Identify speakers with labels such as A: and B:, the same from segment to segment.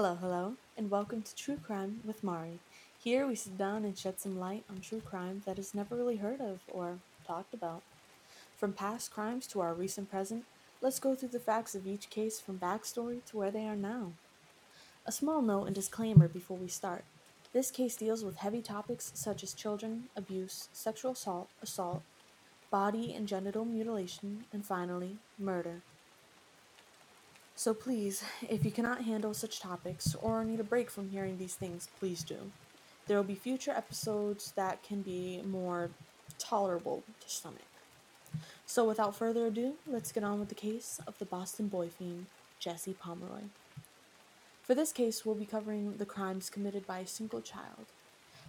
A: Hello, hello, and welcome to True Crime with Mari. Here we sit down and shed some light on true crime that is never really heard of or talked about. From past crimes to our recent present, let's go through the facts of each case from backstory to where they are now. A small note and disclaimer before we start. This case deals with heavy topics such as children, abuse, sexual assault, assault, body and genital mutilation, and finally, murder. So please, if you cannot handle such topics or need a break from hearing these things, please do. There will be future episodes that can be more tolerable to stomach. So without further ado, let's get on with the case of the Boston boy fiend, Jesse Pomeroy. For this case, we'll be covering the crimes committed by a single child.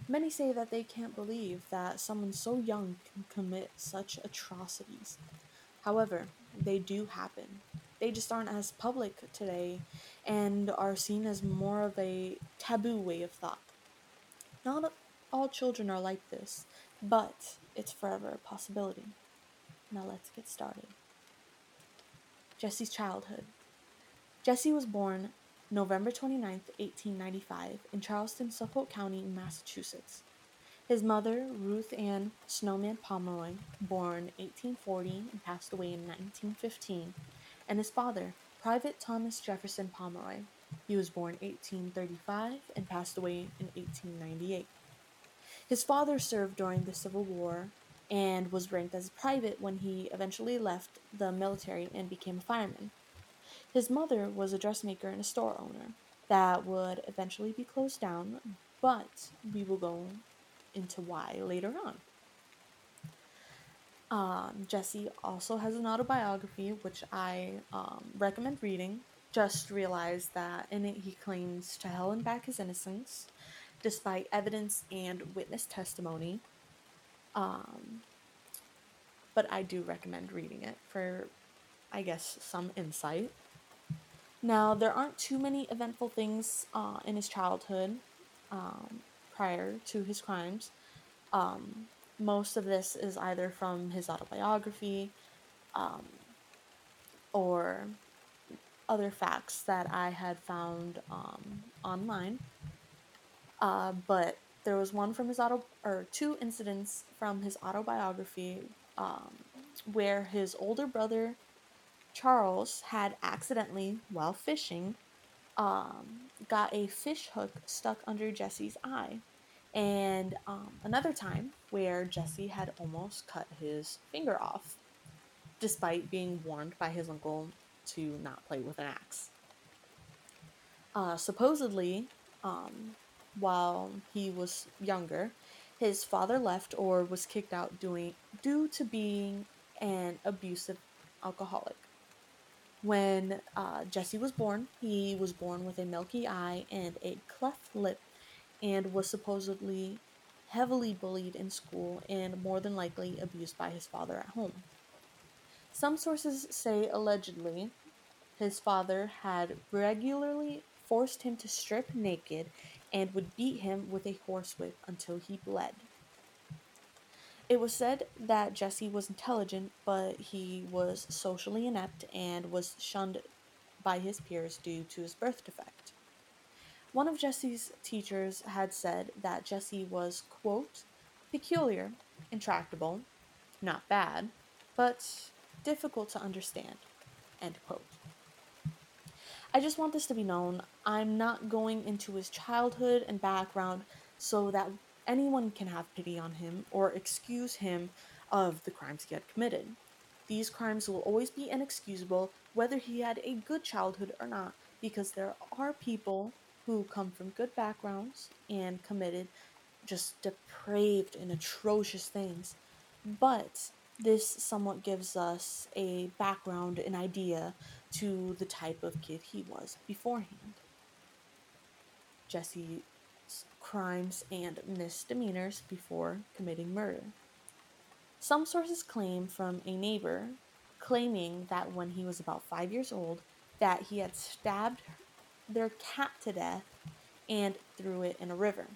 A: Many say that they can't believe that someone so young can commit such atrocities. However, they do happen. They just aren't as public today and are seen as more of a taboo way of thought. Not all children are like this, but it's forever a possibility. Now let's get started. Jesse's childhood. Jesse was born November 29, 1895, in Charleston, Suffolk County, Massachusetts. His mother, Ruth Ann Snowman Pomeroy, born 1840 and passed away in 1915, and his father, Private Thomas Jefferson Pomeroy. He was born 1835 and passed away in 1898. His father served during the Civil War and was ranked as a private when he eventually left the military and became a fireman. His mother was a dressmaker and a store owner that would eventually be closed down, but we will go into why later on. Um, Jesse also has an autobiography, which I um, recommend reading. Just realized that in it he claims to hell and back his innocence, despite evidence and witness testimony. Um, but I do recommend reading it for, I guess, some insight. Now, there aren't too many eventful things uh, in his childhood um, prior to his crimes. Um, most of this is either from his autobiography um, or other facts that I had found um, online. Uh, but there was one from his auto, or two incidents from his autobiography um, where his older brother Charles had accidentally, while fishing, um, got a fish hook stuck under Jesse's eye. And um, another time where Jesse had almost cut his finger off, despite being warned by his uncle to not play with an axe. Uh, supposedly, um, while he was younger, his father left or was kicked out doing, due to being an abusive alcoholic. When uh, Jesse was born, he was born with a milky eye and a cleft lip and was supposedly heavily bullied in school and more than likely abused by his father at home. Some sources say allegedly his father had regularly forced him to strip naked and would beat him with a horsewhip until he bled. It was said that Jesse was intelligent, but he was socially inept and was shunned by his peers due to his birth defect. One of Jesse's teachers had said that Jesse was, quote, peculiar, intractable, not bad, but difficult to understand, end quote. I just want this to be known. I'm not going into his childhood and background so that anyone can have pity on him or excuse him of the crimes he had committed. These crimes will always be inexcusable whether he had a good childhood or not, because there are people who come from good backgrounds and committed just depraved and atrocious things. But this somewhat gives us a background, an idea to the type of kid he was beforehand. Jesse's crimes and misdemeanors before committing murder. Some sources claim from a neighbor claiming that when he was about 5 years old that he had stabbed their cat to death and threw it in a river.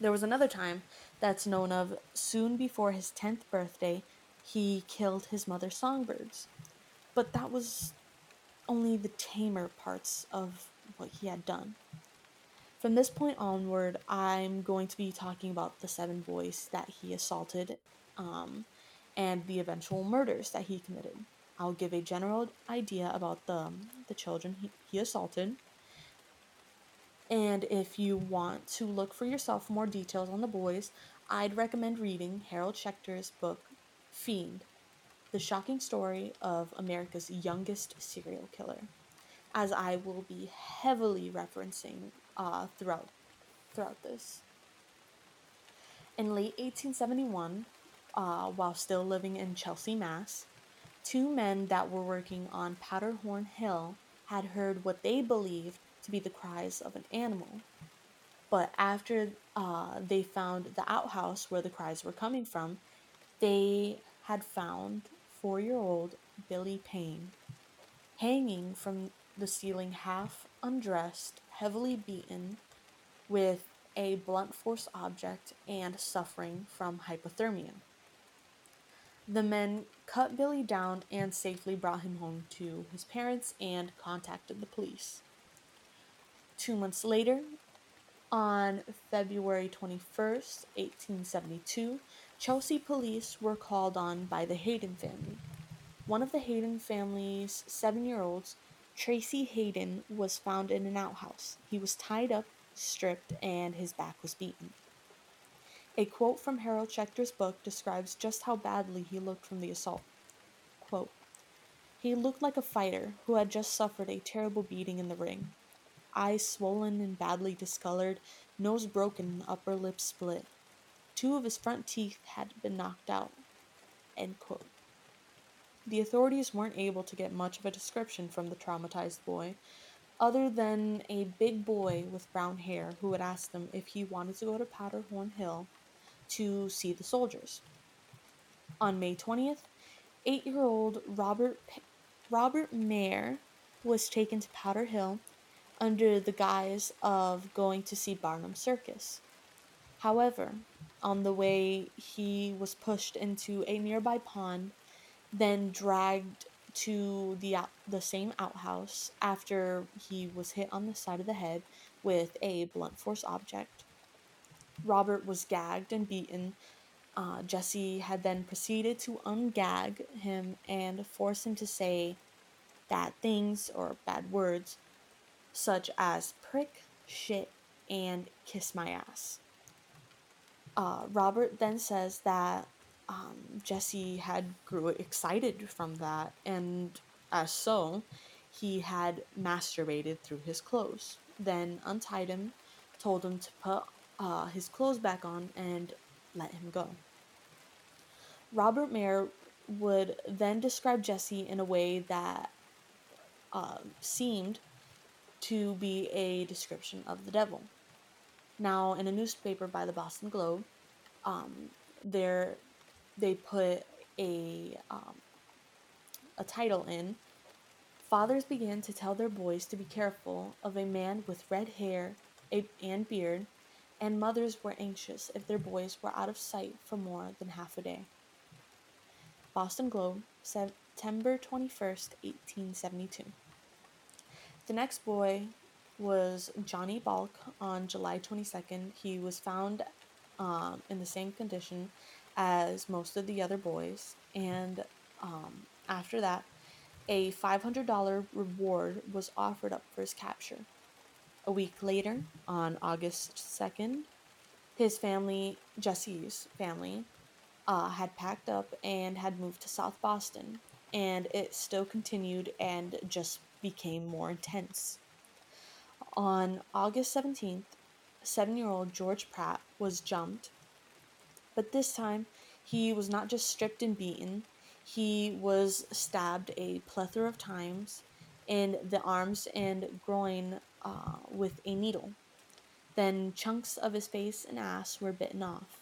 A: There was another time that's known of soon before his 10th birthday he killed his mother's songbirds. But that was only the tamer parts of what he had done. From this point onward, I'm going to be talking about the seven boys that he assaulted um, and the eventual murders that he committed. I'll give a general idea about the, the children he, he assaulted. And if you want to look for yourself more details on the boys, I'd recommend reading Harold Schechter's book, Fiend The Shocking Story of America's Youngest Serial Killer, as I will be heavily referencing uh, throughout, throughout this. In late 1871, uh, while still living in Chelsea, Mass., two men that were working on Powderhorn Hill had heard what they believed be the cries of an animal. But after uh, they found the outhouse where the cries were coming from, they had found four year old Billy Payne hanging from the ceiling, half undressed, heavily beaten, with a blunt force object and suffering from hypothermia. The men cut Billy down and safely brought him home to his parents and contacted the police. Two months later, on February 21st, 1872, Chelsea police were called on by the Hayden family. One of the Hayden family's seven year olds, Tracy Hayden, was found in an outhouse. He was tied up, stripped, and his back was beaten. A quote from Harold Schechter's book describes just how badly he looked from the assault. Quote, he looked like a fighter who had just suffered a terrible beating in the ring. Eyes swollen and badly discolored, nose broken, upper lip split. Two of his front teeth had been knocked out. The authorities weren't able to get much of a description from the traumatized boy, other than a big boy with brown hair who had asked them if he wanted to go to Powderhorn Hill to see the soldiers. On May 20th, eight year old Robert, Robert Mayer was taken to Powder Hill under the guise of going to see Barnum Circus. However, on the way, he was pushed into a nearby pond, then dragged to the the same outhouse after he was hit on the side of the head with a blunt force object. Robert was gagged and beaten. Uh, Jesse had then proceeded to ungag him and force him to say bad things or bad words, such as prick, shit, and kiss my ass. Uh, Robert then says that um, Jesse had grew excited from that, and as so, he had masturbated through his clothes. Then untied him, told him to put uh, his clothes back on and let him go. Robert Mayer would then describe Jesse in a way that uh, seemed to be a description of the devil. Now, in a newspaper by the Boston Globe, um, there they put a um, a title in. Fathers began to tell their boys to be careful of a man with red hair and beard and mothers were anxious if their boys were out of sight for more than half a day. Boston Globe, September 21st, 1872. The next boy was Johnny Balk on July 22nd. He was found um, in the same condition as most of the other boys, and um, after that, a $500 reward was offered up for his capture. A week later, on August 2nd, his family, Jesse's family, uh, had packed up and had moved to South Boston, and it still continued and just became more intense. On August 17th, seven year old George Pratt was jumped, but this time he was not just stripped and beaten, he was stabbed a plethora of times in the arms and groin uh, with a needle. Then chunks of his face and ass were bitten off.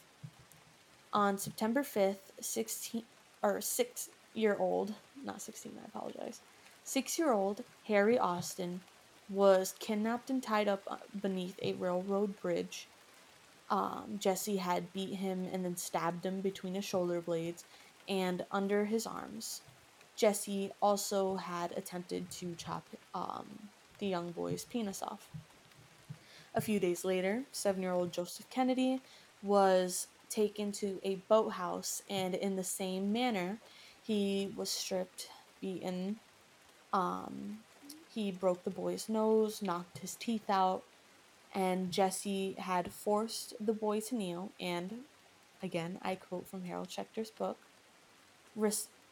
A: On September 5th, 16 or 6 year old, not 16, I apologize. 6 year old Harry Austin was kidnapped and tied up uh, beneath a railroad bridge. Um, Jesse had beat him and then stabbed him between his shoulder blades and under his arms. Jesse also had attempted to chop um, the young boy's penis off. A few days later, seven year old Joseph Kennedy was taken to a boathouse, and in the same manner, he was stripped, beaten. Um, he broke the boy's nose, knocked his teeth out, and Jesse had forced the boy to kneel. And again, I quote from Harold Schechter's book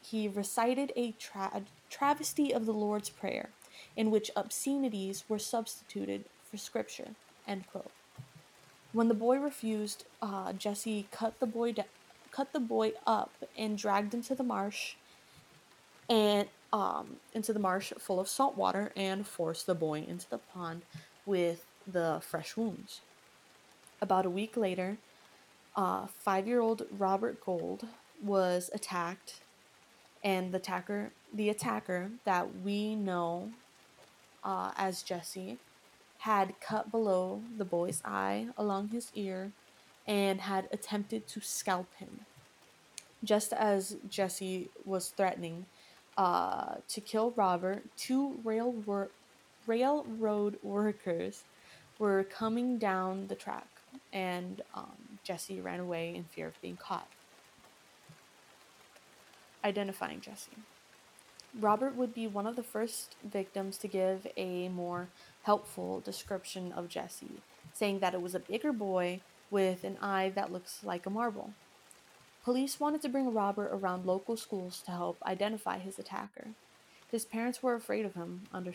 A: he recited a tra- travesty of the Lord's Prayer, in which obscenities were substituted for scripture. When the boy refused, uh, Jesse cut the boy de- cut the boy up and dragged him to the marsh and um, into the marsh full of salt water and forced the boy into the pond with the fresh wounds. About a week later, uh, five-year-old Robert Gould was attacked, and the attacker, the attacker that we know uh, as Jesse, had cut below the boy's eye along his ear and had attempted to scalp him. Just as Jesse was threatening uh, to kill Robert, two rail railroad workers were coming down the track, and um, Jesse ran away in fear of being caught. Identifying Jesse. Robert would be one of the first victims to give a more helpful description of Jesse, saying that it was a bigger boy with an eye that looks like a marble. Police wanted to bring Robert around local schools to help identify his attacker. His parents were afraid of him, under,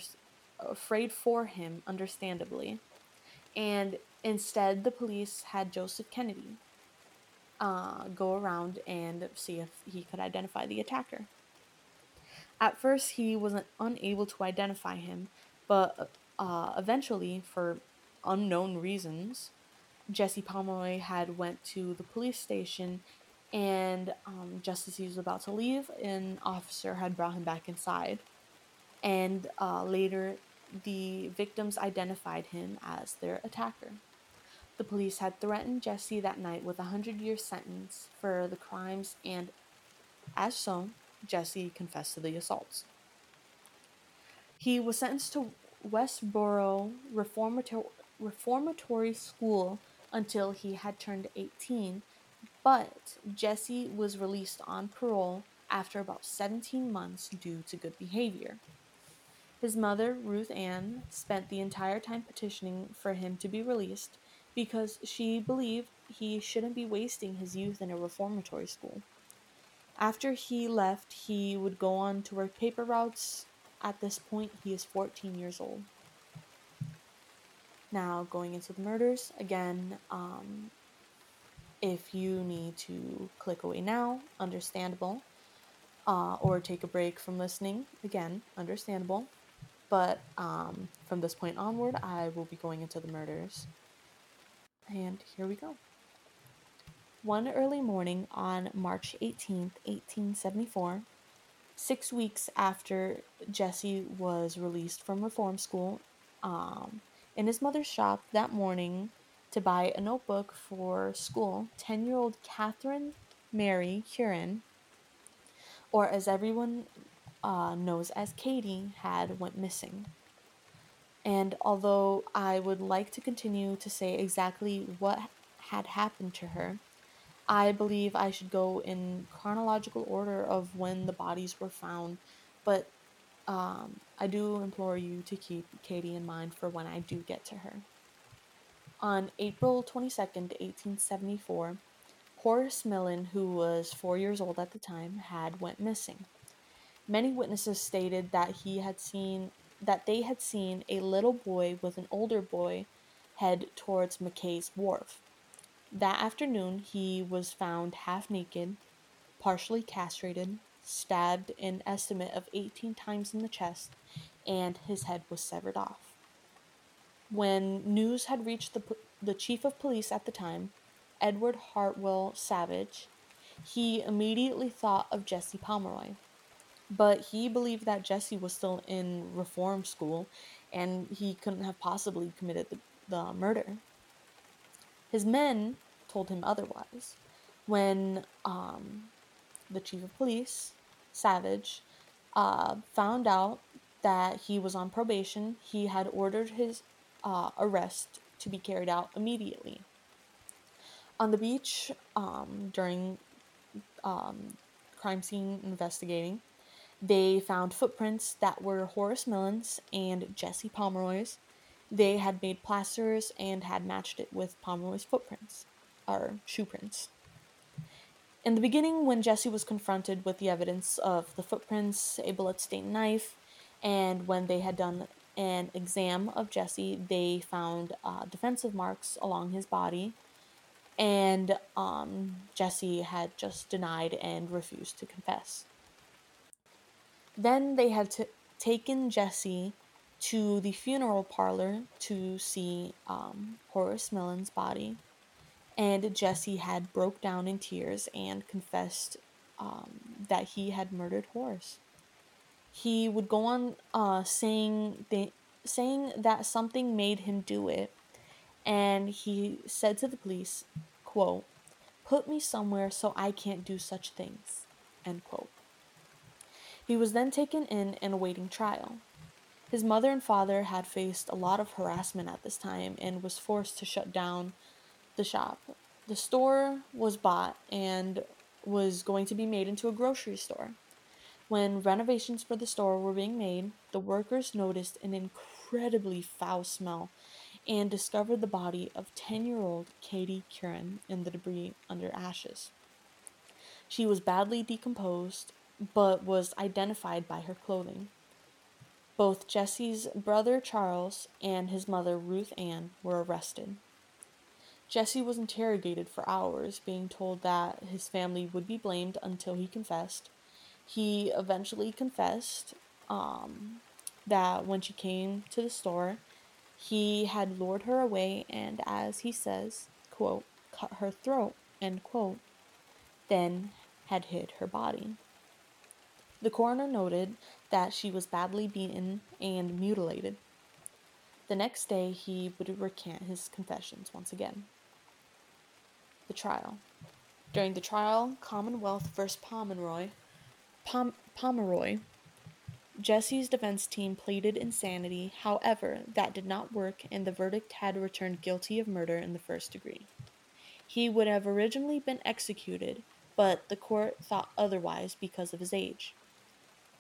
A: afraid for him, understandably, and instead the police had Joseph Kennedy uh, go around and see if he could identify the attacker. At first, he wasn't unable to identify him, but uh, eventually, for unknown reasons, Jesse Pomeroy had went to the police station, and um, just as he was about to leave, an officer had brought him back inside. And uh, later, the victims identified him as their attacker. The police had threatened Jesse that night with a hundred year sentence for the crimes, and as so, Jesse confessed to the assaults. He was sentenced to Westboro Reformatory, Reformatory School until he had turned 18, but Jesse was released on parole after about 17 months due to good behavior. His mother, Ruth Ann, spent the entire time petitioning for him to be released because she believed he shouldn't be wasting his youth in a reformatory school. After he left, he would go on to work paper routes. At this point, he is 14 years old. Now, going into the murders, again, um, if you need to click away now, understandable. Uh, or take a break from listening, again, understandable. But um, from this point onward, I will be going into the murders. And here we go. One early morning on March 18th, 1874, six weeks after Jesse was released from reform school, um, in his mother's shop that morning to buy a notebook for school, 10 year old Catherine Mary Curran, or as everyone uh, knows as Katie, had went missing. And although I would like to continue to say exactly what had happened to her, I believe I should go in chronological order of when the bodies were found, but um, I do implore you to keep Katie in mind for when I do get to her. On April 22nd, 1874, Horace Millen, who was four years old at the time, had went missing. Many witnesses stated that he had seen that they had seen a little boy with an older boy head towards McKay's wharf. That afternoon, he was found half naked, partially castrated, stabbed an estimate of 18 times in the chest, and his head was severed off. When news had reached the, the chief of police at the time, Edward Hartwell Savage, he immediately thought of Jesse Pomeroy. But he believed that Jesse was still in reform school and he couldn't have possibly committed the, the murder. His men told him otherwise. When um, the chief of police, Savage, uh, found out that he was on probation, he had ordered his uh, arrest to be carried out immediately. On the beach, um, during um, crime scene investigating, they found footprints that were Horace Millen's and Jesse Pomeroy's. They had made plasters and had matched it with Pomeroy's footprints, or shoe prints. In the beginning, when Jesse was confronted with the evidence of the footprints, a bullet stained knife, and when they had done an exam of Jesse, they found uh, defensive marks along his body, and um, Jesse had just denied and refused to confess. Then they had t- taken Jesse to the funeral parlor to see um, Horace Millen's body and Jesse had broke down in tears and confessed um, that he had murdered Horace. He would go on uh, saying saying that something made him do it, and he said to the police, "quote Put me somewhere so I can't do such things." End quote. He was then taken in and awaiting trial. His mother and father had faced a lot of harassment at this time and was forced to shut down the shop. The store was bought and was going to be made into a grocery store. When renovations for the store were being made, the workers noticed an incredibly foul smell and discovered the body of 10 year old Katie Curran in the debris under ashes. She was badly decomposed, but was identified by her clothing. Both Jesse's brother Charles and his mother Ruth Ann were arrested. Jesse was interrogated for hours, being told that his family would be blamed until he confessed. He eventually confessed um, that when she came to the store, he had lured her away and, as he says, quote, cut her throat, end quote, then had hid her body. The coroner noted that she was badly beaten and mutilated. The next day, he would recant his confessions once again. The trial. During the trial, Commonwealth v. Pomeroy, Pom- Pomeroy, Jesse's defense team pleaded insanity. However, that did not work, and the verdict had returned guilty of murder in the first degree. He would have originally been executed, but the court thought otherwise because of his age.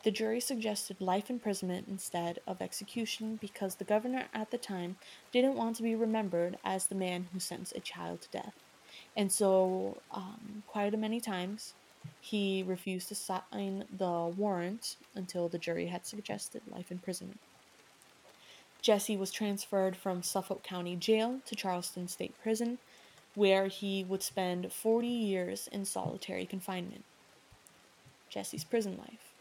A: The jury suggested life imprisonment instead of execution because the governor at the time didn't want to be remembered as the man who sentenced a child to death. And so, um, quite a many times, he refused to sign the warrant until the jury had suggested life imprisonment. Jesse was transferred from Suffolk County Jail to Charleston State Prison, where he would spend 40 years in solitary confinement. Jesse's prison life.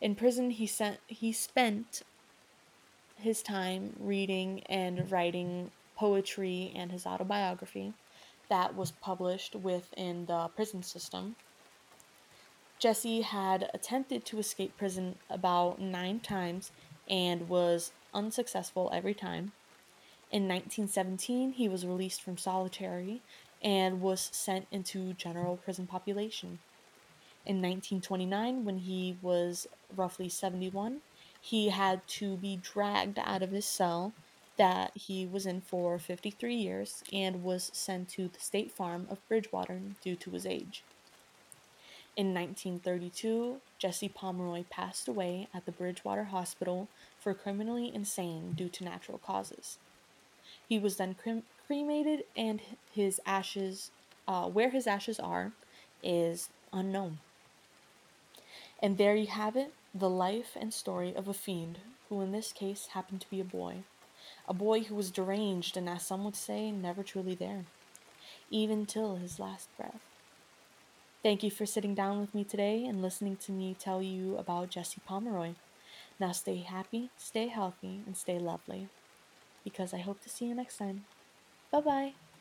A: In prison, he, sent, he spent his time reading and writing poetry and his autobiography that was published within the prison system. Jesse had attempted to escape prison about nine times and was unsuccessful every time. In 1917, he was released from solitary and was sent into general prison population. In 1929, when he was roughly 71, he had to be dragged out of his cell that he was in for 53 years and was sent to the State Farm of Bridgewater due to his age. In 1932, Jesse Pomeroy passed away at the Bridgewater Hospital for criminally insane due to natural causes. He was then crem- cremated, and his ashes, uh, where his ashes are, is unknown. And there you have it the life and story of a fiend, who in this case happened to be a boy a boy who was deranged and, as some would say, never truly there, even till his last breath. Thank you for sitting down with me today and listening to me tell you about Jesse Pomeroy. Now stay happy, stay healthy, and stay lovely. Because I hope to see you next time. Bye bye.